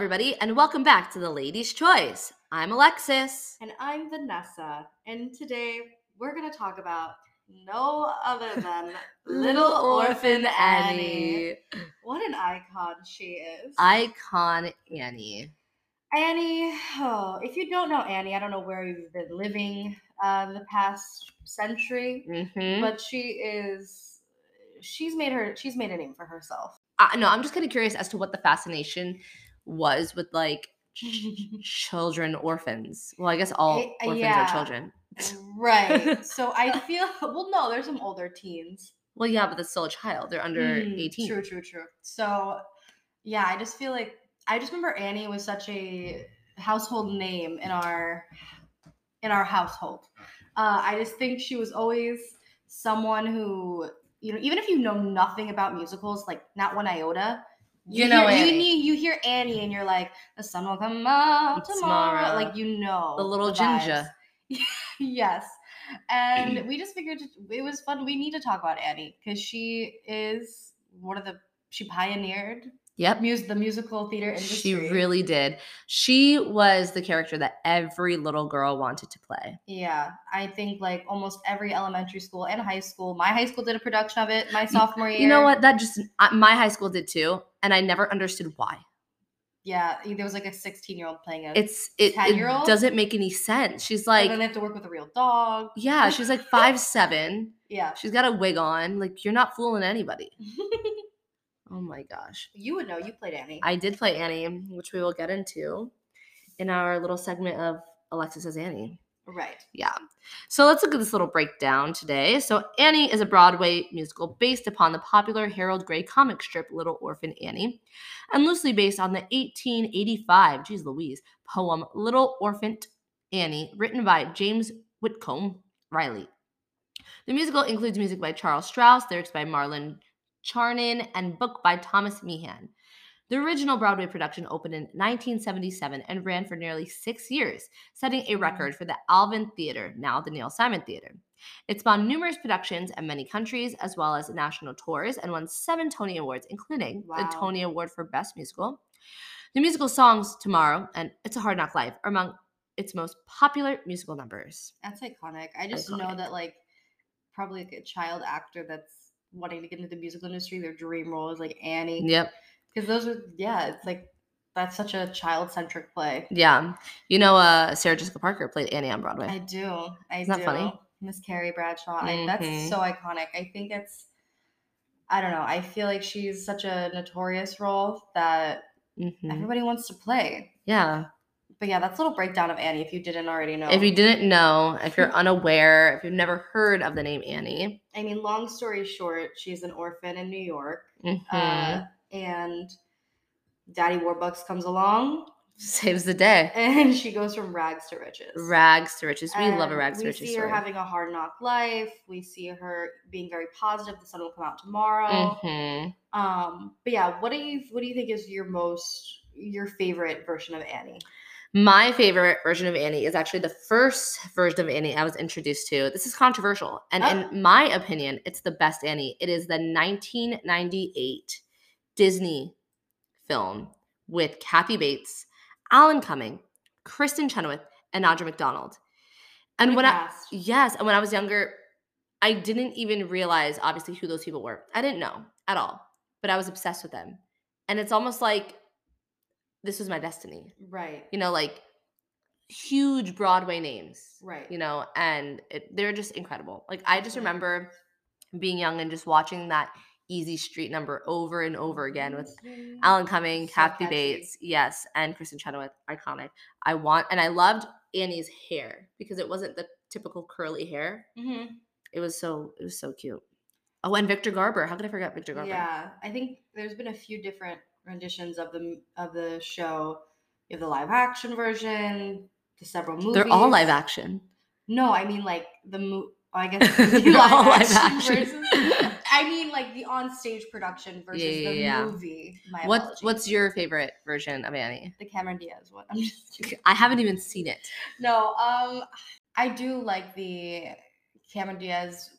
everybody, and welcome back to the Ladies' Choice. I'm Alexis. And I'm Vanesa. And today we're going to talk about no other than Little Orphan Annie. What an icon she is. Icon Annie. Annie, oh, if you don't know Annie, I don't know where you've been living uh, the past century, Mm-hmm. but she is. She's made her. She's made a name for herself. I, no, I'm just kind of curious as to what the fascination was with like children, orphans. Well, I guess all Eh, orphans yeah. are children. right. So I feel. Well, no, there's some older teens. Well, yeah, but that's still a child. They're under Mm, 18. True, true, true. So, yeah, I just feel like I just remember Annie was such a household name in our in our household. Uh, I just think she was always someone who, you know, even if you know nothing about musicals, like not one iota. You know hear, you, need, you hear Annie and you're like, the sun will come out tomorrow. Tomorrow. Like you know The little vibes. ginger. yes. And we just figured it was fun. We need to talk about Annie because she is one of the she pioneered Yep. mus- the musical theater industry. She really did. She was the character that every little girl wanted to play. yeah. I think like almost every elementary school and high school. My high school did a production of it. My sophomore year. You know what? That just my high school did too, and I never understood why. Yeah, there was like a 16 year old playing it. It's it, it 10-year-old? doesn't make any sense. She's like, and then they have to work with a real dog. yeah, she's like five seven. Yeah. She's got a wig on. Like you're not fooling anybody. Oh my gosh. you would know. You played Annie. I did play Annie, which we will get into in our little segment of Alexis as Annie. right. Yeah. So let's look at this little breakdown today. So Annie is a Broadway musical based upon the popular Harold Gray comic strip Little Orphan Annie and loosely based on the 1885, geez Louise, poem Little Orphan Annie written by James Whitcomb Riley. The musical includes music by Charles Strouse, lyrics by Martin Charnin, and book by Thomas Meehan. The original Broadway production opened in 1977 and ran for nearly six years, setting a record for the Alvin Theater, now the Neil Simon Theater. It spawned numerous productions in many countries, as well as national tours, and won seven Tony Awards, including Wow. the Tony Award for Best Musical. The musical songs Tomorrow and It's a Hard Knock Life are among its most popular musical numbers. That's iconic. I just know that like probably like a child actor that's wanting to get into the musical industry, their dream role is like Annie. Yep. Because those are yeah, it's like that's such a child centric play. Yeah. You know, uh, Sarah Jessica Parker played Annie on Broadway. I do. I Isn't that funny? Miss Carrie Bradshaw. I, Mhm. that's so iconic. I think it's I don't know. I feel like she's such a notorious role that Mhm. everybody wants to play. Yeah. But yeah, that's a little breakdown of Annie if you didn't already know. If you didn't know, if you're unaware, if you've never heard of the name Annie, I mean, long story short, she's an orphan in New York. mhm, Uh, and Daddy Warbucks comes along saves the day. and she goes from rags to riches. Rags to riches. We love a rags to riches. we see story. having a hard knock life. We see her being very positive. The sun will come out tomorrow. Mhm. Um, but yeah, what do you what do you think is your most your favorite version of Annie? My favorite version of Annie is actually the first version of Annie I was introduced to. This is controversial. And Oh. in my opinion, it's the best Annie. It is the 1998 Disney film with Kathy Bates, Alan Cumming, Kristin Chenoweth, and Audra McDonald. And when I yes, and when I was younger, I didn't even realize obviously who those people were. I didn't know at all, but I was obsessed with them. And it's almost like this was my destiny Right. you know, like huge Broadway names, Right. you know, and it, they're just incredible. Like I just remember being young and just watching that Easy Street number over and over again with Alan Cumming, So Kathy catchy. Bates, yes, and Kristin Chenoweth, iconic. I want, and I loved Annie's hair because it wasn't the typical curly hair. Mhm. It was so, it was so cute. Oh, and Victor Garber. How could I forget Victor Garber? Yeah, I think there's been a few different renditions of the of the show. You have the live action version, the several movies. They're all live action. No, I mean like the mo- I guess the live, all live action, action. versus. I mean like the on stage production versus Yeah, the yeah, yeah. movie. My What, apologies. what's your favorite version of Annie? the Cameron Diaz one? I'm just kidding. I haven't even seen it. No, um, I do like the Cameron Diaz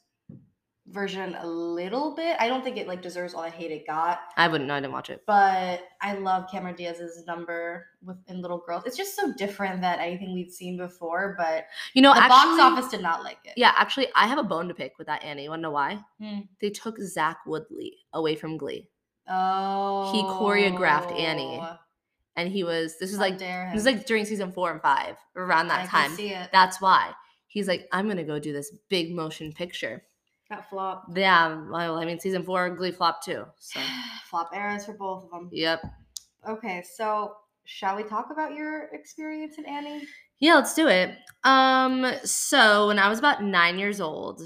version a little bit. I don't think it like deserves all the hate it got, I wouldn't know. I didn't watch it. but I love Cameron Diaz's number with in Little Girls. It's just so different than anything we'd seen before. But You know, the actually, box office did not like it. Yeah, actually, I have a bone to pick with that Annie. You Want to know why? Hmm. They took Zach Woodlee away from Glee, Oh. He choreographed Annie. and he was. This is like this is like during season four and five, around that I time. Can see it. That's why he's like, I'm gonna go do this big motion picture. That flop. Yeah, well, I mean, season four Glee flop too. So, flop eras for both of them. yep. Okay, so shall we talk about your experience in Annie? Yeah, let's do it. Um, so when I was about nine years old,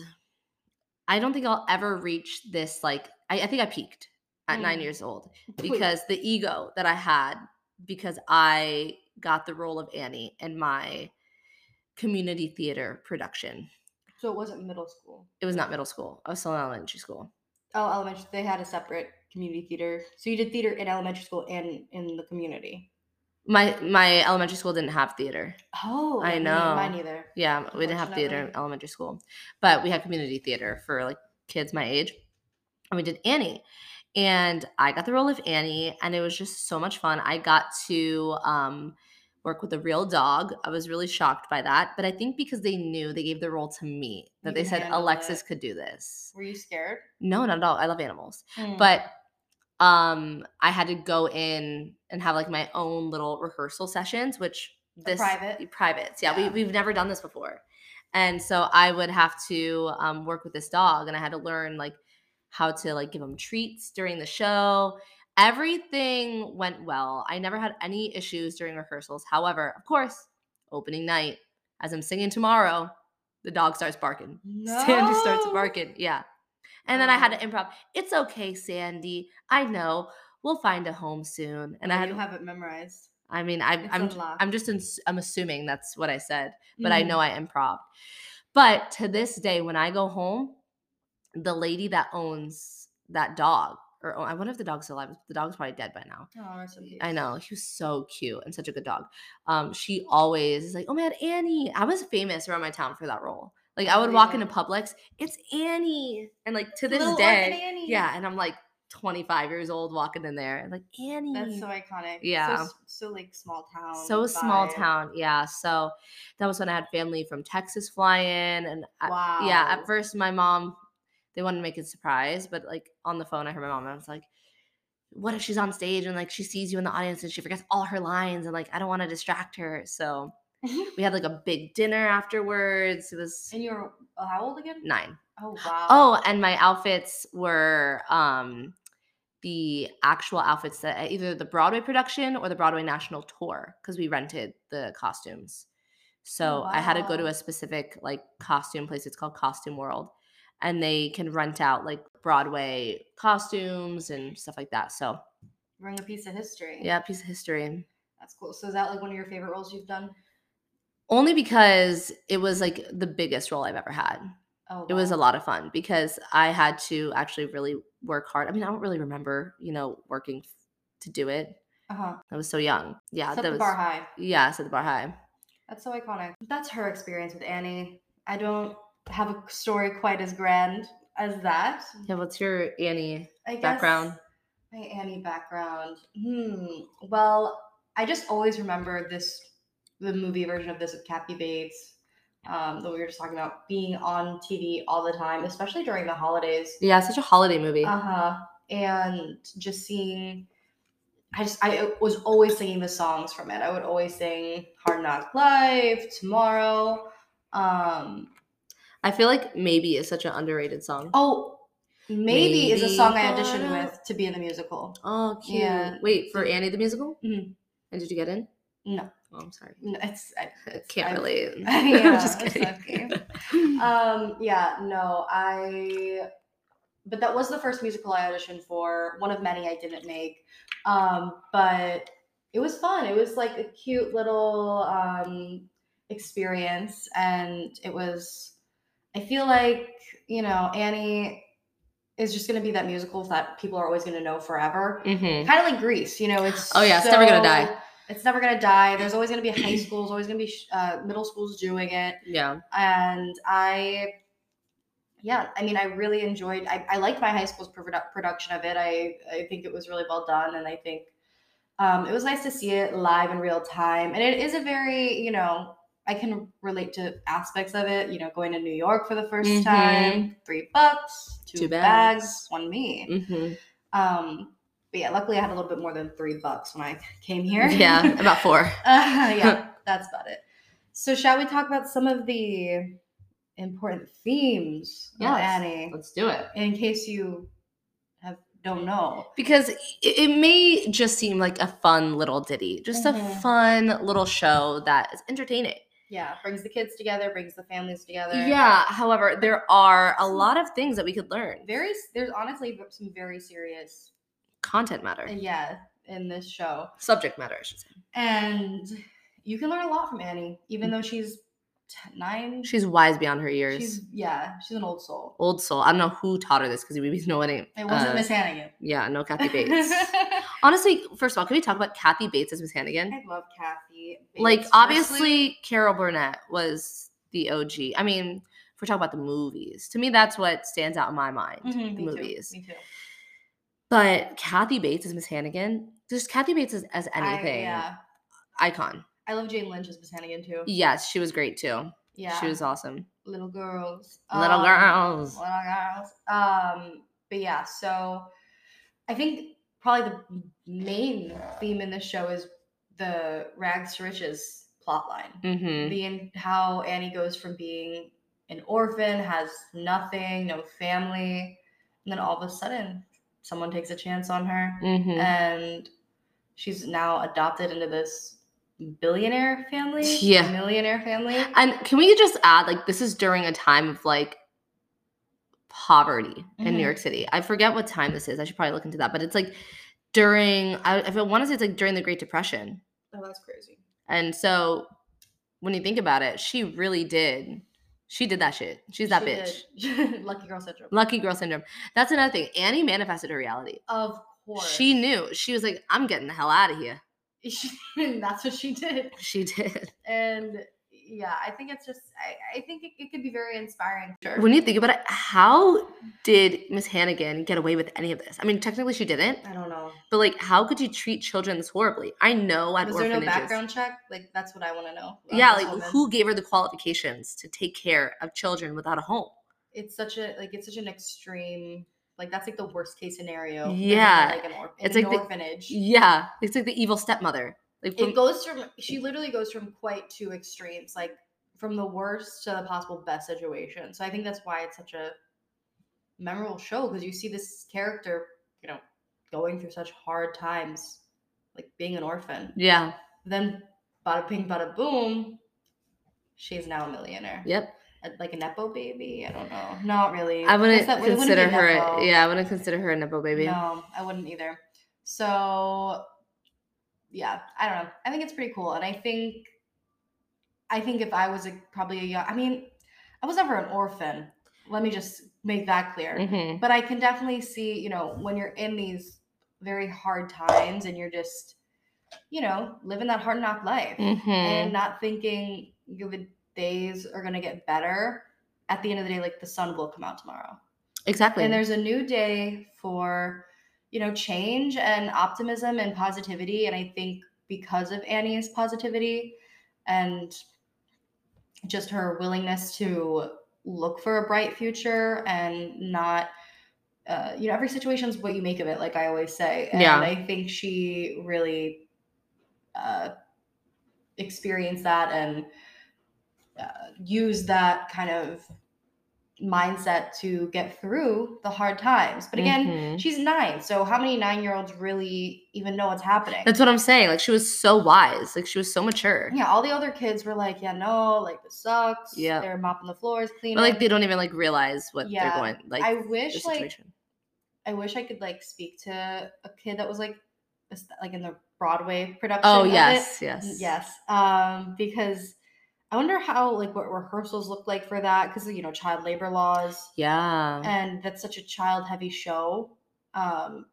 I don't think I'll ever reach this. Like, I, I think I peaked at nine Mm. years old because the ego that I had because I got the role of Annie in my community theater production. So it wasn't middle school. It was not middle school. I was still in elementary school. Oh, elementary. They had a separate community theater. So you did theater in elementary school and in the community. My my elementary school didn't have theater. Oh, I know. Mine either. Yeah, we didn't have theater in elementary school, but we had community theater for like kids my age, and we did Annie, and I got the role of Annie, and it was just so much fun. I got to um, work with a real dog. I was really shocked by that, but I think because they knew they gave the role to me, that You they said Alexis it. could do this. Were you scared? No, not at all. I love animals, Mm. but um, I had to go in and have like my own little rehearsal sessions, which this private? privates. Yeah, Yeah. we we've never done this before, and so I would have to um, work with this dog, and I had to learn like how to like give him treats during the show. Everything went well. I never had any issues during rehearsals. However, of course, opening night, as I'm singing tomorrow, the dog starts barking. Sandy starts barking. Yeah. And then I had Oh. to improv. It's okay, Sandy. I know. We'll find a home soon. And Oh, I had you have it memorized. I mean, I, It's I'm. I'm just I'm assuming that's what I said, but I Mm. know I improv. But to this day, when I go home, the lady that owns that dog, or I wonder if the dog's alive. The dog's probably dead by now. Oh, peace. I know he was so cute and such a good dog. Um, she always is like, "Oh man, Annie!" I was famous around my town for that role. Like I would walk into Amazing. Publix, it's Annie, and like to this Little day, Annie. yeah. And I'm like 25 years old walking in there, and like Annie. That's so iconic. Yeah. So, so like small town. so small town yeah so that was when i had family from texas fly in and I- Wow. yeah at first my mom they wanted to make it a surprise but like on the phone i heard my mom and i was like what if she's on stage and like she sees you in the audience and she forgets all her lines and like i don't want to distract her so we had like a big dinner afterwards it was and you're uh, how old again? nine. Oh wow. Oh, and my outfits were um the actual outfits that uh, either the Broadway production or the Broadway national tour because we rented the costumes. So I had to go to a specific like costume place. It's called Costume World, and they can rent out like Broadway costumes and stuff like that. So Bring a piece of history. yeah, piece of history. That's cool. So is that like one of your favorite roles you've done? Only because it was like the biggest role I've ever had. Oh, it was a lot of fun because I had to actually really work hard. I mean, I don't really remember, you know, working to do it. Uh-huh. I was so young. Yeah, Set that the was bar high. yeah, set the bar high. That's so iconic. That's her experience with Annie. I don't have a story quite as grand as that. Yeah, what's your Annie I guess background? My Annie background. Hmm. Well, I just always remember this the movie version of this with Kathy Bates. Um, that we were just talking about being on TV all the time, especially during the holidays. Yeah, such a holiday movie. Uh huh. And just seeing, I just I was always singing the songs from it. I would always sing "Hard Knock Life," "Tomorrow." Um, I feel like maybe is such an underrated song. oh, maybe, is a song I auditioned with to be in the musical. Oh, cute. Yeah. Wait, for Annie the musical? Mhm. And did you get in? No, Oh, I'm sorry. no, it's I, I it's- can't I- relate. Yeah, I'm just kidding. okay. um yeah no i but that was the first musical i auditioned for one of many i didn't make um but it was fun it was like a cute little um experience and it was i feel like you know annie is just going to be that musical that people are always going to know forever Mhm. kind of like grease you know it's Oh, yeah, it's never gonna die. it's never going to die there's always going to be high schools always going to be uh, middle schools doing it Yeah. and I, yeah, I mean, I really enjoyed. I, I liked my high school's produ- production of it. I I think it was really well done, and I think um, it was nice to see it live in real time. And it is a very, you know, I can relate to aspects of it. You know, going to New York for the 1st Mhm. time, three bucks, two, Two bags. bags. one me. Mm-hmm. Um, but yeah, luckily I had a little bit more than three bucks when I came here. Yeah, about four. Uh, yeah, that's about it. So, shall we talk about some of the important themes Yes. Annie? Let's do it. In case you have don't know. Because it, it may just seem like a fun little ditty, just a Mhm. fun little show that is entertaining. Yeah, brings the kids together, brings the families together. Yeah. However, there are a lot of things that we could learn. very. There's honestly some very serious. Content matter, Yeah, in this show, subject matter, I should say. and you can learn a lot from Annie, even mm. though she's nine. She's wise beyond her years. She's yeah, she's an old soul. Old soul. I don't know who taught her this because we know any. It wasn't uh, Miss Hannigan. Yeah, no Kathy Bates. Honestly, first of all, can we talk about Kathy Bates as Miss Hannigan? I love Kathy. like obviously Firstly, Carol Burnett was the OG. I mean, if we're talking about the movies, to me that's what stands out in my mind. Mhm, the me too, movies. Me too. But Kathy Bates as Miss Hannigan, just Kathy Bates as, as I- anything. yeah, Icon. I love Jane Lynch as Miss Hannigan too. Yes, she was great too. Yeah, She was awesome. little girls. Little Um, girls. Little girls. Um, but yeah, so I think probably the main theme in this show is the rags to riches plot line. Mm-hmm. Being how Annie goes from being an orphan, has nothing, no family, and then all of a sudden someone takes a chance on her Mm-hmm. and she's now adopted into this billionaire family, Yeah. millionaire family. And can we just add, like, this is during a time of like poverty in Mhm. New York City. I forget what time this is. I should probably look into that. But it's like during, I, if I want to say it's like during the Great Depression. Oh, that's crazy. And so when you think about it, she really did. She did that shit. She's that She bitch. Lucky girl syndrome. Lucky girl syndrome. That's another thing. Annie manifested her reality. Of course. She knew. She was like, I'm getting the hell out of here. She, and that's what she did. She did. And yeah, I think it's just, I, I think it, it could be very inspiring. Sure. When you think about it, how did Miss Hannigan get away with any of this? I mean, technically she didn't, I don't know. but like, how could you treat children this horribly? I know at Was there no background check? Like, that's what I want to know. yeah, like woman. who gave her the qualifications to take care of children without a home? It's such a, like, it's such an extreme, like, that's like the worst case scenario. Yeah. Like an, or, It's an like the- orphanage. Yeah, it's like the evil stepmother. Like from, it goes from she literally goes from quite two extremes like from the worst to the possible best situation so i think that's why it's such a memorable show because you see this character you know going through such hard times like being an orphan yeah, then bada bing bada boom she's now a millionaire yep. Like a nepo baby i don't know not really I wouldn't that- it wouldn't consider her. nepo. Yeah, I wouldn't consider her a nepo baby. No, I wouldn't either. So yeah, I don't know. I think it's pretty cool. And I think I think if I was a, probably a young I mean, I was never an orphan. Let me just make that clear. Mhm. But I can definitely see, you know, when you're in these very hard times and you're just, you know, living that hard knock life Mhm. and not thinking your days are gonna get better. At the end of the day, like the sun will come out tomorrow Exactly. and there's a new day for you know change and optimism and positivity and i think because of annie's positivity and just her willingness to look for a bright future and not uh, you know every situation is what you make of it like i always say and Yeah. i think she really uh, experienced that and uh, used that kind of mindset to get through the hard times but again Mhm. she's nine so how many nine year olds really even know what's happening That's what I'm saying. Like she was so wise. Like she was so mature. yeah all the other kids were like yeah no like this sucks Yeah. they're mopping the floors cleaning But like they don't even like realize what Yeah, they're going like i wish like i wish i could like speak to a kid that was like like in the broadway production oh yes, yes. yes um because i wonder how like what rehearsals look like for that because you know child labor laws Yeah. and that's such a child heavy show um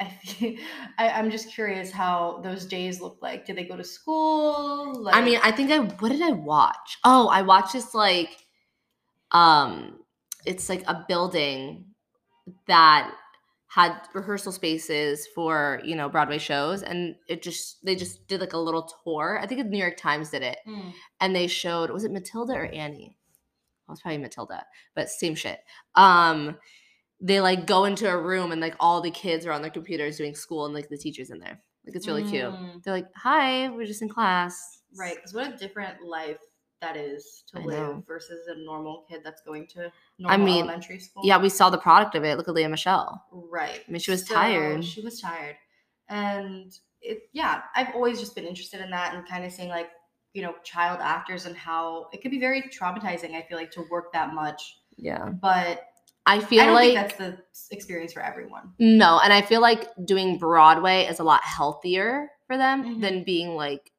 I, feel, I i'm just curious how those days look like did they go to school like, I mean, I think I what did I watch? Oh, I watched this like um it's like a building that had rehearsal spaces for you know Broadway shows, and it just they just did like a little tour. I think the New York Times did it, Mm. and they showed was it Matilda or Annie? Well, was probably Matilda, but same shit. Um, they like go into a room and like all the kids are on their computers doing school, and like the teachers in there. Like it's really cute. Mm. They're like, "Hi, we're just in class." Right, because what a different life that is to I live know. versus a normal kid that's going to normal I mean, elementary school. Yeah, we saw the product of it. Look at Lea Michele. Right. I mean, she was So, tired. She was tired. And it yeah, I've always just been interested in that and kind of seeing like, you know, child actors and how it could be very traumatizing, I feel like, to work that much. Yeah, But I feel I don't like think that's the experience for everyone. No, and I feel like doing Broadway is a lot healthier for them Mhm. than being like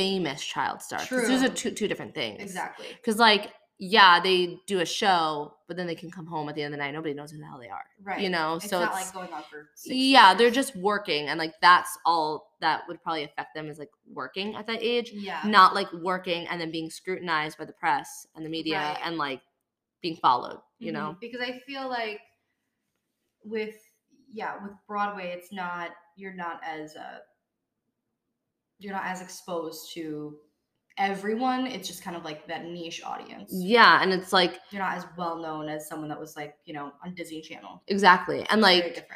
famous child star. Because those are two two different things. Exactly. Because like, yeah, they do a show, but then they can come home at the end of the night. Nobody knows who the hell they are. Right. You know, It's so not it's like going on for six yeah, they're just working, and like that's all that would probably affect them is like working at that age, yeah. not like working and then being scrutinized by the press and the media Right. and like being followed. You Mhm, know, because i feel like with yeah with broadway it's not you're not as uh you're not as exposed to everyone it's just kind of like that niche audience yeah, and it's like you're not as well known as someone that was like you know on disney channel exactly, and like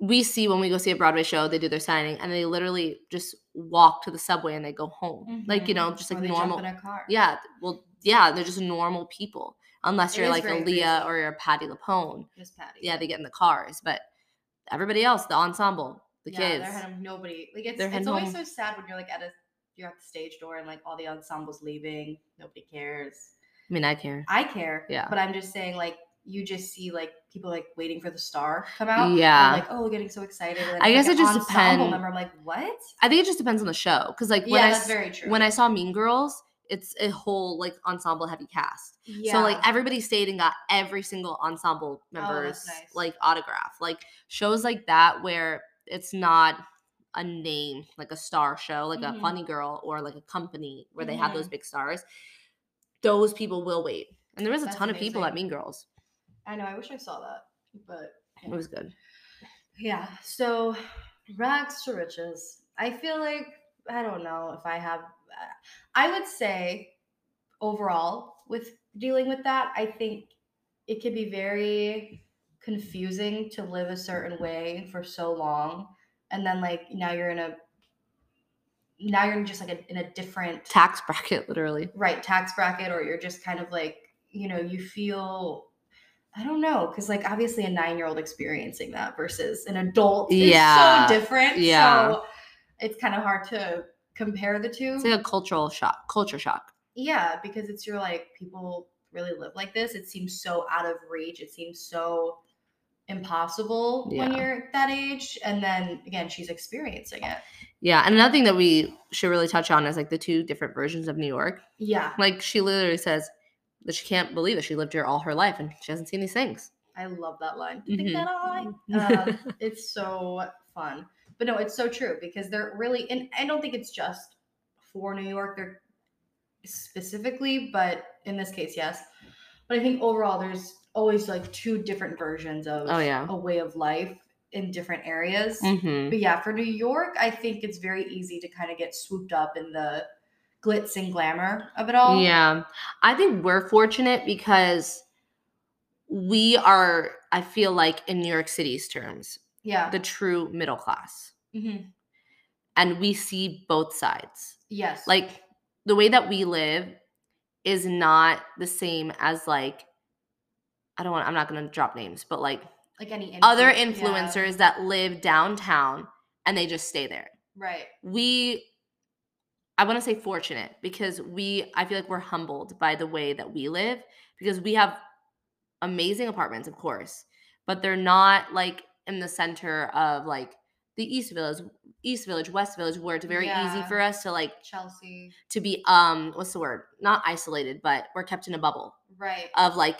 we see when we go see a Broadway show, they do their signing and they literally just walk to the subway and they go home. Mm-hmm. Like, you know, just like normal. jump in a car Yeah. Well, yeah, they're just normal people. Unless It you're like a Lea crazy. or you're a Patti LuPone. patty Yeah, they get in the cars. But everybody else, the ensemble, the yeah, kids. they're heading nobody like it's, it's always home. so sad when you're like at a you're at the stage door and like all the ensembles leaving nobody cares I mean, I care. I care. Yeah. But I'm just saying, like, you just see like people like waiting for the star come out. and, Yeah. like, oh, getting so excited. And I guess like, it just ensemble Member. I'm like, what? I think it just depends on the show. Because, like, when, yeah, I, that's very true. when I saw Mean Girls, it's a whole, like, ensemble heavy cast. yeah. So like everybody stayed and got every single ensemble Oh, member's that's nice. like autograph. Like shows like that where it's not a name like a star show, like Mhm. a funny girl or like a company where they have those Mhm. big stars. Those people will wait. And there was a That's ton of people at. Mean Girls. I know. I wish I saw that, but It was good. yeah. So rags to riches. I feel like I don't know if I have. I would say overall with dealing with that, I think it could be very confusing to live a certain way for so long, and then like now you're in a now you're just like a, in a different Tax bracket, literally. right tax bracket or you're just kind of like you know you feel i don't know because like obviously a nine year old experiencing that versus an adult Yeah, so different yeah. so it's kind of hard to compare the two It's like a cultural shock, culture shock. yeah because it's you're like people really live like this it seems so out of reach it seems so impossible when you're that age and then again she's experiencing it Yeah, and another thing that we should really touch on is like the two different versions of New York. yeah Like she literally says that she can't believe that she lived here all her life and she hasn't seen these things. I love that line. Mhm. Think that I. Um, it's so fun, but no, it's so true because they're really, and I don't think it's just for New York. They're specifically, but in this case, yes. But I think overall, there's always like two different versions of Oh, yeah. a way of life in different areas. Mm-hmm. But yeah, for New York, I think it's very easy to kind of get swooped up in the glitz and glamour of it all. Yeah. I think we're fortunate because we are, I feel like, in New York City's terms, Yeah. the true middle class. Mhm. And we see both sides. Yes. Like the way that we live is not the same as like, I don't want, I'm not going to drop names, but like like any other influ- yeah, influencers that live downtown and they just stay there. right. we i want to say fortunate because we i feel like we're humbled by the way that we live because we have amazing apartments of course but they're not like in the center of like the east village east village west village where it's very easy for us to like Chelsea. to be um what's the word not isolated but we're kept in a bubble Right. of like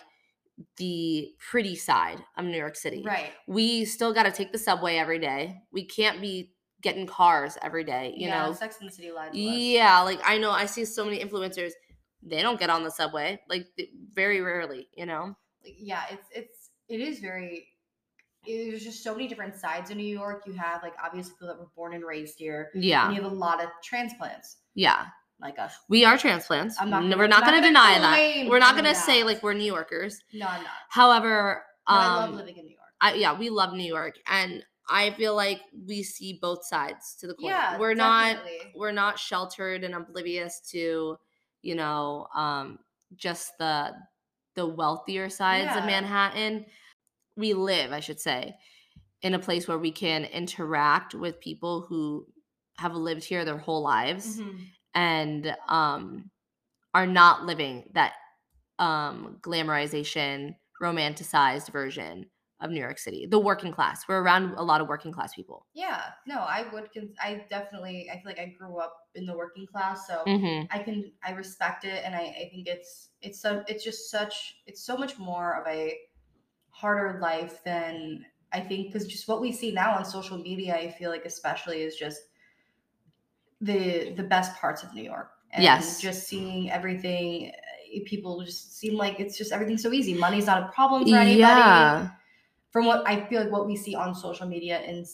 the pretty side of new york city Right. we still got to take the subway every day. We can't be getting cars every day, you yeah, know. Sex and the City us. Yeah, like I know I see so many influencers, they don't get on the subway, like very rarely, you know. yeah, it's it's it is very. There's just so many different sides of New York. You have like obviously people that were born and raised here, Yeah. and you have a lot of transplants Yeah. Like us. We are transplants. I'm not gonna- we're not going to deny that. We're not going to say like we're New Yorkers. No, I'm not. However, um, I love living in New York. I, yeah, we love New York, and I feel like we see both sides to the coin. Yeah, we're not we're not sheltered and oblivious to, you know, um, just the the wealthier sides of Manhattan. We live, I should say, in a place where we can interact with people who have lived here their whole lives Mhm. And um, are not living that um, glamorization, romanticized version of New York City. The working class. We're around a lot of working class people. Yeah, no, I would. Cons- I definitely. I feel like I grew up in the working class, so Mm-hmm. I can. I respect it, and I, I think it's it's so it's just such it's so much more of a harder life than I think because just what we see now on social media, I feel like especially is just the the best parts of New York. And Yes. just seeing everything. eh, People just seem like it's just everything's so easy. Money's not a problem for anybody Yeah. from what I feel like what we see on social media and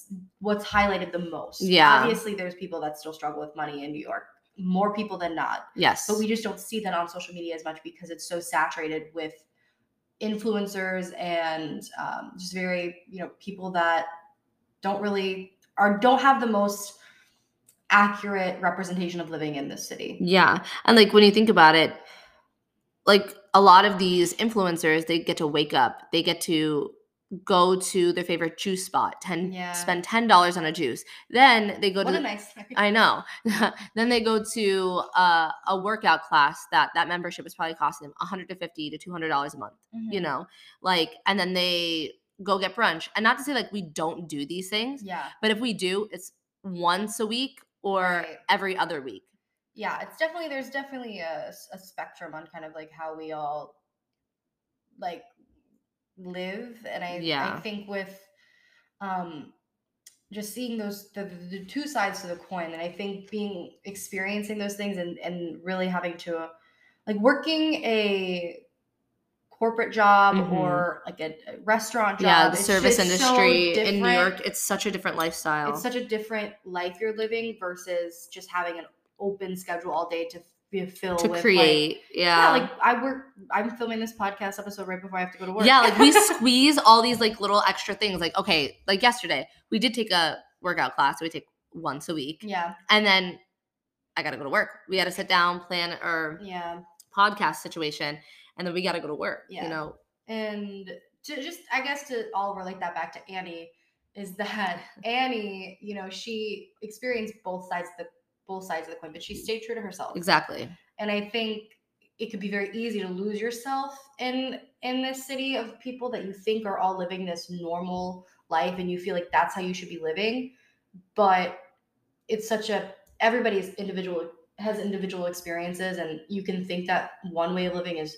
what's highlighted the most. Yeah. Obviously, there's people that still struggle with money in New York, more people than not. Yes. But we just don't see that on social media as much because it's so saturated with influencers and um, just very, you know, people that don't really or don't have the most accurate representation of living in this city. Yeah. And like when you think about it, like a lot of these influencers, they get to wake up, they get to go to their favorite juice spot, ten Yeah. spend ten dollars on a juice. Then they go What to a nice I know. then they go to uh, a workout class that that membership is probably costing them 150 to 200 dollars a month. You Mhm. know, like, and then they go get brunch. And not to say like we don't do these things, Yeah. but if we do, it's once a week or Right. every other week. yeah it's definitely there's definitely a spectrum on kind of like how we all like live and i Yeah. i think with um just seeing those the, the the two sides to the coin and i think being experiencing those things and and really having to like working a corporate job Mhm. or like a, a restaurant job yeah, the it's service just so industry in New. York, it's such a different lifestyle. it's such a different life you're living versus just having an open schedule all day to be fill to with, like- create. yeah. yeah. like I work. I'm filming this podcast episode right before I have to go to work. yeah, like we squeeze all these like little extra things. Like, okay, like yesterday, we did take a workout class. We take once a week. yeah, And then I gotta go to work. We gotta sit down, plan our yeah, podcast situation, and then we gotta go to work. Yeah. You know, and to just I guess to all relate that back to Annie is that Annie, you know, she experienced both sides of the both sides of the coin, but she stayed true to herself. exactly. and i think it could be very easy to lose yourself in in this city of people that you think are all living this normal life and you feel like that's how you should be living but it's such a everybody's individual has individual experiences and you can think that one way of living is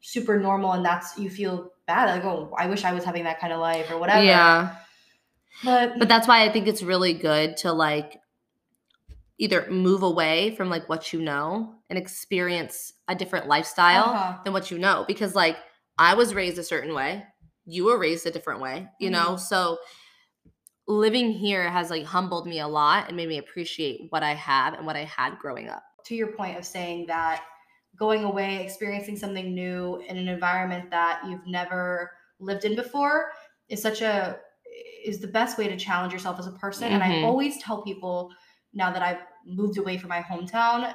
super normal and that's you feel bad like oh i wish i was having that kind of life or whatever Yeah. but, But that's why I think it's really good to like either move away from like what you know and experience a different lifestyle Uh-huh. than what you know. Because like I was raised a certain way, you were raised a different way, you know? Mhm. So living here has like humbled me a lot and made me appreciate what I have and what I had growing up. to your point of saying that going away, experiencing something new in an environment that you've never lived in before is such a is the best way to challenge yourself as a person. And I Mhm. always tell people now that I've moved away from my hometown,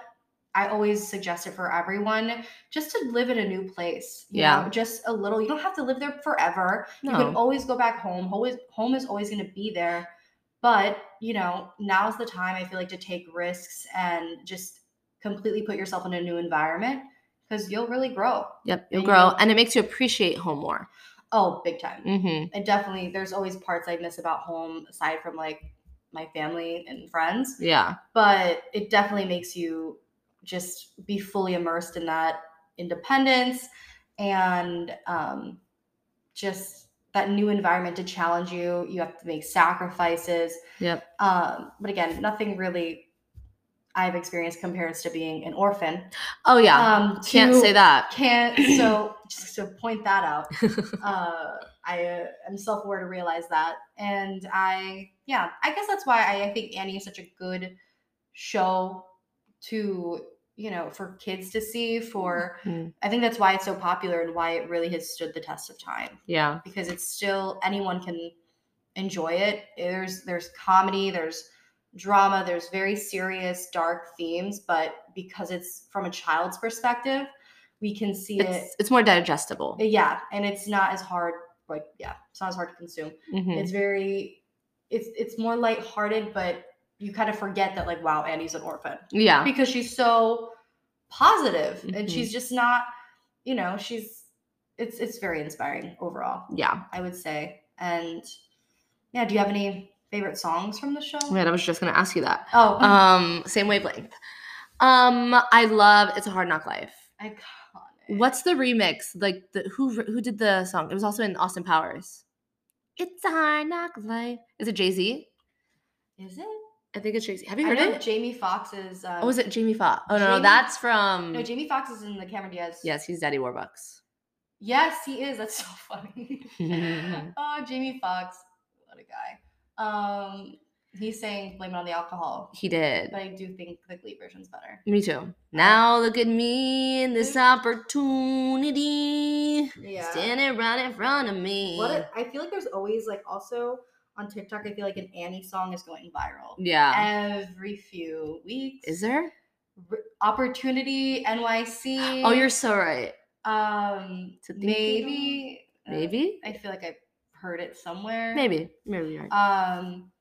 I always suggest it for everyone just to live in a new place. you Yeah. know, just a little. You don't have to live there forever. You can always go back home. Always home is always going to be there. But, you know, now's the time I feel like to take risks and just completely put yourself in a new environment because you'll really grow. Yep, you'll And grow you'll- and it makes you appreciate home more. Oh, big time. Mm-hmm. And definitely there's always parts I miss about home aside from like my family and friends, Yeah. but it definitely makes you just be fully immersed in that independence and um, just that new environment to challenge you. You have to make sacrifices. Yep. Um, but again, nothing really I've experienced compares to being an orphan. Oh yeah. Um, Can't say that. Can't so just to point that out. uh, I uh, am self aware to realize that, and I yeah, I guess that's why I, I think Annie is such a good show to you know for kids to see. For Mhm. I think that's why it's so popular and why it really has stood the test of time yeah. because it's still anyone can enjoy it. There's there's comedy, there's drama, there's very serious dark themes, but because it's from a child's perspective, we can see it It's it's more digestible. yeah, and it's not as hard like yeah, it's not as hard to consume. Mhm. It's very it's it's more lighthearted, but you kind of forget that like wow, Annie's an orphan Yeah. because she's so positive and Mhm. she's just not, you know, she's it's it's very inspiring overall. Yeah. I would say. And yeah, do you have any favorite songs from the show? Right. I was just gonna ask you that. Oh, Um, same wavelength. Um, I love "It's a Hard Knock Life." iconic. What's the remix? Like the who who did the song? It was also in Austin Powers. It's a hard knock life. Is it Jay Z? Is it? I think it's Jay Z. Have you heard it? Jamie Foxx's. Um, Oh, was it Jamie Foxx? Oh no, no, that's from. No, Jamie Foxx is in the Cameron Diaz. yes, he's Daddy Warbucks. Yes, he is. That's so funny. oh, Jamie Foxx. What a guy. Um, he's saying blame it on the alcohol, He did. but I do think the Glee version's better. Me too. Now look at me in this opportunity. Yeah. Standing right in front of me. What a, I feel like there's always like also on TikTok. I feel like an Annie song is going viral yeah. every few weeks. Is there? R- Opportunity NYC. Oh, you're so right. um think maybe uh, Maybe. I feel like I've heard it somewhere. Maybe. Maybe right. Um,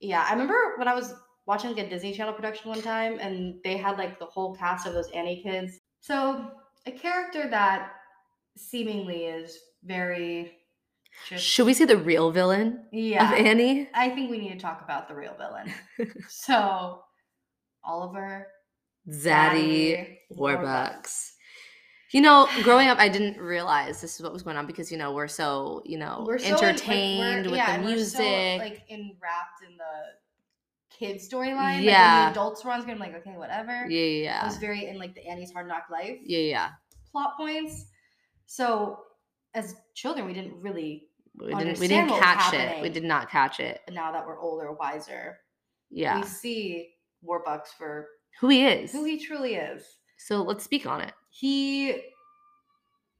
yeah, I remember when I was watching like a Disney Channel production one time, and they had like the whole cast of those Annie kids. So a character that seemingly is very just Should we say the real villain yeah. of Annie? I think we need to talk about the real villain. so Oliver Zaddy Warbucks. You know, growing up, I didn't realize this is what was going on because you know we're so you know We're so in- like, entertained with yeah, the music. so, like in wrapped in the kid storyline. Like, Yeah. when the adults were on screen, I'm like, okay, whatever. yeah, yeah, I was very in like the Annie's Hard Knock Life yeah, yeah. plot points. So as children, we didn't really. We didn't, we didn't catch it. We did not catch it. Now that we're older, wiser, Yeah, we see Warbucks for who he is. who he truly is. so let's speak on it. He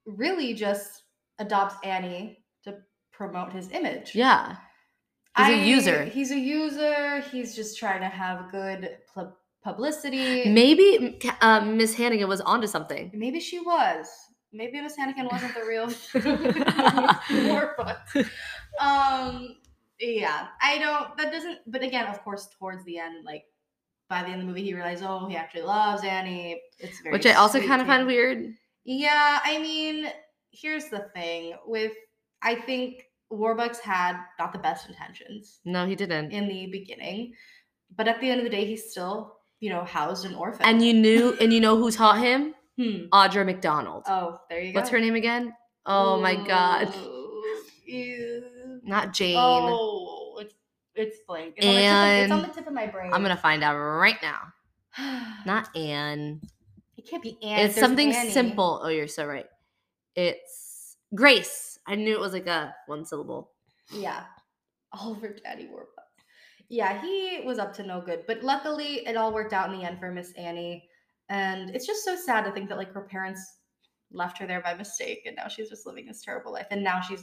really just adopts Annie to promote his image. Yeah, he's a I- user. He's a user. He's just trying to have good pl- publicity. Maybe uh, Miss Hannigan was onto something. Maybe she was. Maybe Miss Hannigan wasn't the real Warbucks. Um, yeah, I don't. That doesn't. But again, of course, towards the end, like by the end of the movie, he realized, oh, he actually loves Annie. It's very, Which I also kind of find weird. Yeah, I mean, here's the thing with. I think Warbucks had not the best intentions No, he didn't. in the beginning, but at the end of the day, he's still, you know, housed an orphan. And you knew, and you know who taught him? hmm. Audra McDonald. Oh, there you go. What's her name again? Oh my god. Ew. Not Jane. Oh, it's blank. It's, on the tip of, it's on the tip of my brain. I'm gonna find out right now. Not. Anne. It can't be Anne. it's There's something Annie. simple. Oh, you're so right. It's Grace. I knew it was like a one syllable. Yeah. Oliver Daddy Warbucks. Yeah, he was up to no good, but luckily it all worked out in the end for Miss Annie. And it's just so sad to think that like her parents left her there by mistake, and now she's just living this terrible life. And now she's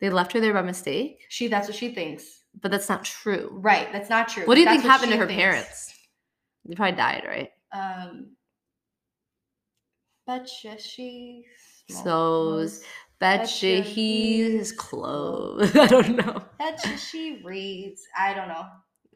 They left her there by mistake, she. That's what she thinks. But that's not true. Right. That's not true. What do you That's think happened to her thinks. parents? They probably died, right? Um, betcha she. So's betcha Betcha he's he's close. I don't know. Betcha she reads. I don't know.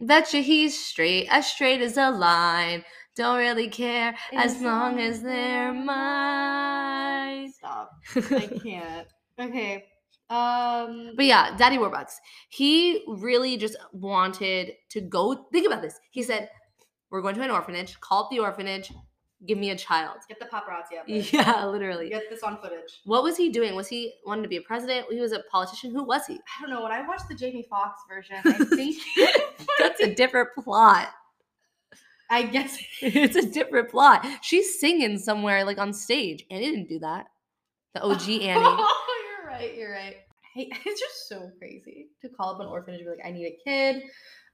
Betcha he's straight, as straight as a line. Don't really care as long as they're mine. Stop. I can't. Okay. Um. But yeah, Daddy Warbucks. He really just wanted to go. Think about this. He said, "We're going to an orphanage. Call up the orphanage. Give me a child." Get the paparazzi out there. Yeah, literally. Get this on footage. What was he doing? Was he wanted to be a president? He was a politician. Who was he? I don't know. When I watched the Jamie Foxx version, I think That's a different plot. I guess it's a different plot. She's singing somewhere like on stage. Annie didn't do that. The OG Annie. You're right. You're right. Hey, it's just so crazy to call up an orphanage and be like, I need a kid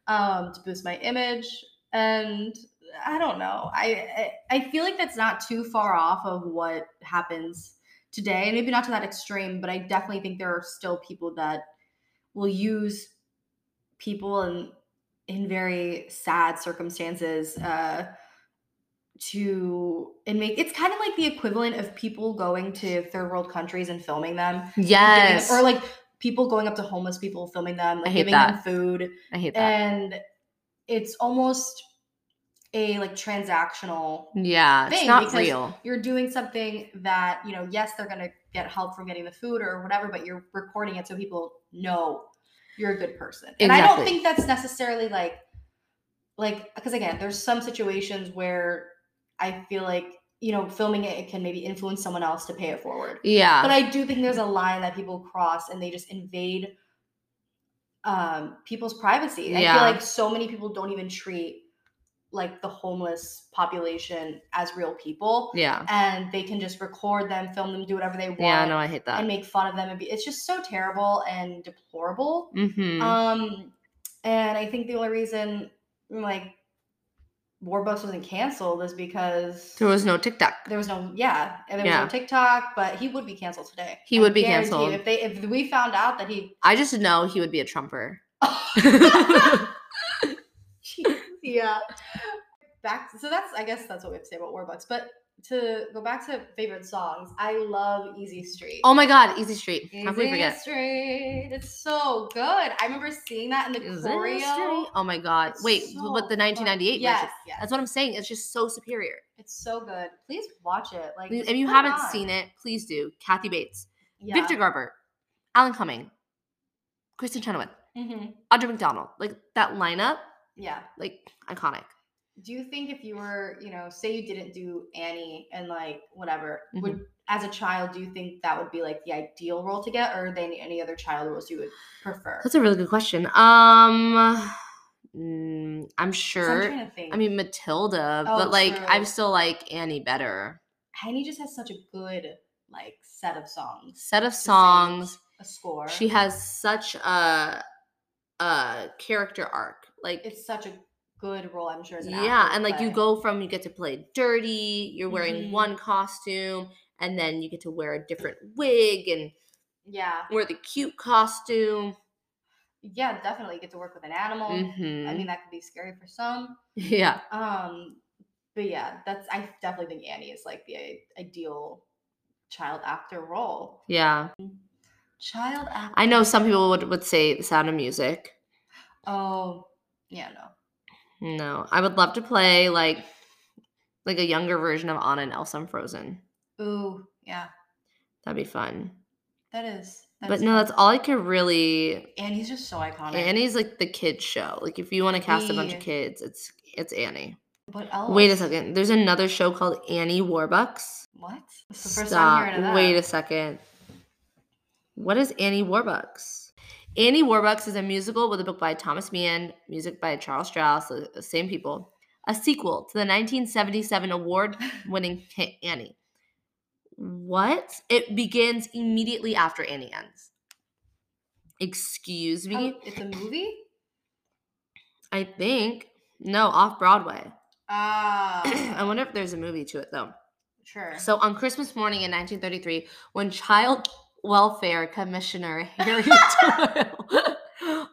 um, to boost my image. And I don't know. I, I I feel like that's not too far off of what happens today. And maybe not to that extreme, but I definitely think there are still people that will use people in in very sad circumstances uh to and make it's kind of like the equivalent of people going to third world countries and filming them and giving- Yes. or like people going up to homeless people filming them like giving them food I hate that. and it's almost a like transactional yeah, it's thing not real. you're doing something that you know yes they're gonna get help from getting the food or whatever but you're recording it so people know you're a good person and i don't think that's necessarily like like because again there's some situations where i feel like you know filming it, it can maybe influence someone else to pay it forward Yeah. but i do think there's a line that people cross and they just invade um people's privacy i Yeah. feel like so many people don't even treat like the homeless population as real people yeah. and they can just record them film them do whatever they want Yeah, no, I hate that. and make fun of them and be, it's just so terrible and deplorable mm-hmm. um and i think the only reason like warbucks wasn't canceled is because there was no TikTok. there was no yeah and there was Yeah. no tiktok but he would be canceled today He I would be canceled. if they if we found out that he I just know he would be a Trumper. yeah back so that's i guess that's what we have to say about warbucks but to go back to favorite songs i love easy street oh my God, Easy Street. How could we Easy forget? Street. It's so good. I remember seeing that in the Easy choreo. Street. Oh my God. It's Wait, so what the 1998 Yes, version? yes. That's what I'm saying. It's just so superior. It's so good. Please watch it. Like Please- If you haven't on. seen it, please do. Kathy Bates, yeah. Victor Garber, Alan Cumming, Kristin Chenoweth, Mhm. Audra McDonald. Like that lineup, Yeah. like iconic. Do you think if you were, you know, say you didn't do Annie and like whatever, Mm-hmm. would as a child, do you think that would be like the ideal role to get, or are there any, any other child roles you would prefer? That's a really good question. Um, mm, I'm I'm sure. trying to think. I mean Matilda, Oh, but like I'm still like Annie better. Annie just has such a good like set of songs. Set of songs. a score. She has such a a character arc. Like it's such a good role, I'm sure. Yeah, actor, and like you go from you get to play dirty, you're wearing Mhm. one costume, and then you get to wear a different wig and Yeah, wear the cute costume. yeah, definitely get to work with an animal. I Mhm. mean, that could be scary for some. Yeah. Um, but yeah, that's I definitely think Annie is like the ideal child actor role. Yeah. Child actor. I know some people would, would say the sound of music. Oh, yeah, no. No. I would love to play like like a younger version of Anna and Elsa in Frozen. Ooh, yeah, That'd be fun. that is. that But is no, fun. that's all I could really Annie's just so iconic. Annie's like the kids show. Like if you want to cast a bunch of kids, it's it's Annie. What else? Wait a second. There's another show called Annie Warbucks. What? It's the first Stop. hearing of that. Wait a second. What is Annie Warbucks? Annie Warbucks is a musical with a book by Thomas Mann, music by Charles Strouse, the same people. A sequel to the 1977 award-winning hit Annie. What? It begins immediately after Annie ends. Excuse me? Oh, it's a movie. I think. No, off Broadway. Ah. I wonder if there's a movie to it though. sure. So on Christmas morning in 1933, when Child Welfare Commissioner Harry Doyle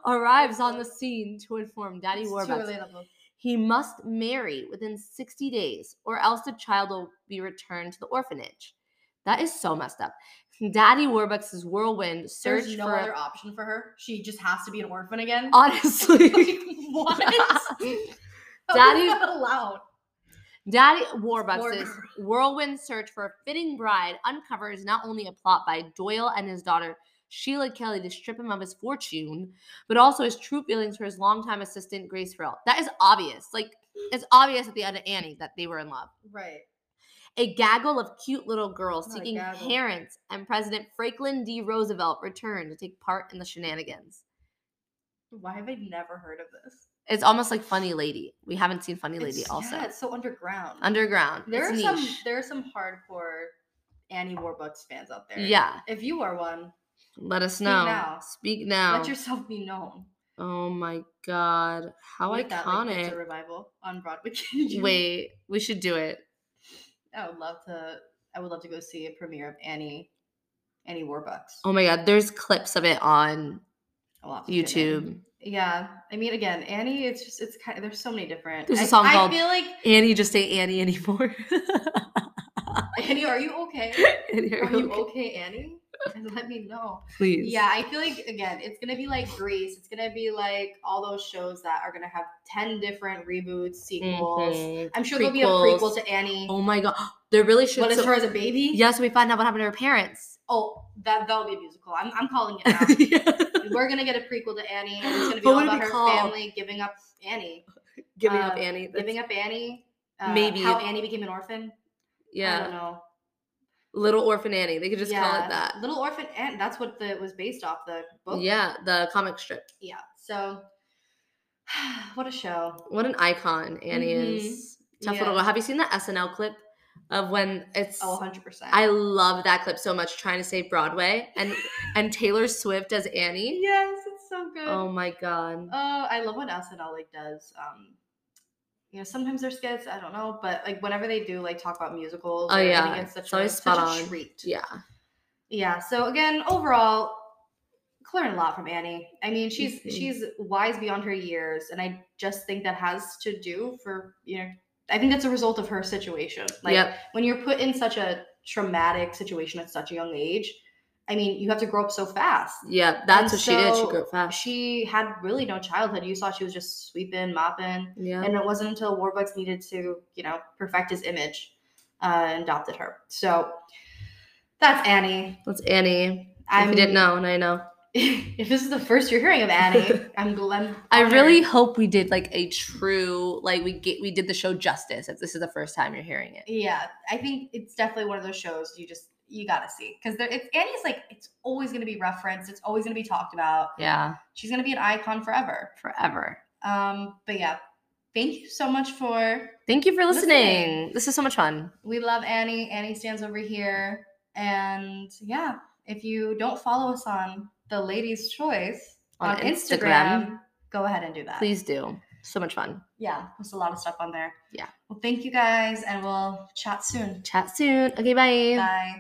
arrives on the scene to inform Daddy Warbucks he must marry within 60 days or else the child will be returned to the orphanage. That is so messed up. Daddy Warbucks' whirlwind search There's no for other option for her. She just has to be an orphan again. honestly. Like, what? Daddy- allowed? Daddy Warbucks' girl. whirlwind search for a fitting bride uncovers not only a plot by Doyle and his daughter Sheila Kelly to strip him of his fortune, but also his true feelings for his longtime assistant Grace Farrell. That is obvious. Like it's obvious at the end of Annie that they were in love. Right. A gaggle of cute little girls Not seeking parents and President Franklin D. Roosevelt return to take part in the shenanigans. Why have I never heard of this? It's almost like Funny Lady. We haven't seen Funny Lady It's- also. Yeah, it's so underground. Underground. there it's are some there are some hardcore Annie Warbucks fans out there. Yeah. If you are one, Let us Speak know. now. Speak now. let yourself be known. oh my god. How if that, like, iconic. revival on Broadway. Wait, we should do it. I would love to. I would love to go see a premiere of Annie, Annie Warbucks. Oh my god, there's clips of it on I'll have to get in. YouTube. Yeah, I mean, again, Annie. It's just it's kind of there's so many different. There's a I- song I called- feel like Annie just ain't Annie anymore. Annie, are you okay? Annie, Are are you okay? okay, Annie? And let me know. Please. Yeah, I feel like again, it's gonna be like Grease. It's gonna be like all those shows that are gonna have ten different reboots, sequels. Mhm. I'm sure there'll be a prequel to Annie. Oh my god. There really should what is so- her as a baby? Yeah, so we find out what happened to her parents. Oh, that that'll be a musical. I'm, I'm calling it now. Yeah. We're gonna get a prequel to Annie, and it's gonna be all what would it about her called? family giving up Annie, Giving up Uh, Annie. That's- giving up Annie. Uh, Maybe. how Annie became an orphan. Yeah, I don't know. Little Orphan Annie. They could just call it that. Little Orphan Anne. That's what the, it was based off the book. Yeah, the comic strip. Yeah. So, what a show. What an icon Annie Mhm. is. Tough Yeah. little girl. Have you seen the SNL clip of when it's Oh, 100 percent. I love that clip so much trying to save Broadway and and Taylor Swift as Annie. Yes, it's so good. Oh my god. Oh, I love what SNL like does. Um, you know, sometimes they're skits. I don't know, but like whenever they do like talk about musicals, Oh, yeah, it's such it's a, always such spot a on. treat. Yeah. Yeah. So again, overall, learned a lot from Annie. I mean, she's Mhm. she's wise beyond her years, and I just think that has to do for you know. I think that's a result of her situation. Like Yep. when you're put in such a traumatic situation at such a young age, I mean, you have to grow up so fast. Yeah, that's And what she did. She grew up fast. She had really no childhood. You saw she was just sweeping, mopping, Yeah. and it wasn't until Warbucks needed to, you know, perfect his image, uh, and adopted her. So that's Annie. That's Annie. I'm, didn't know, and I know. if this is the first you're hearing of Annie, I'm glad. I really hope we did like a true like we get we did the show justice if this is the first time you're hearing it. Yeah, I think it's definitely one of those shows you just you gotta see because it's Annie's like it's always gonna be referenced. It's always gonna be talked about. Yeah, She's gonna be an icon forever. forever. Um, but yeah, thank you so much for Thank you for listening. Listening. This is so much fun. we love Annie. Annie stands over here, and yeah, if you don't follow us on the Ladies' Choice On on, Instagram. Instagram, go ahead and do that. Please do. So much fun. yeah, post a lot of stuff on there. Yeah. Well, thank you guys, and we'll chat soon. Chat soon. Okay, bye. Bye.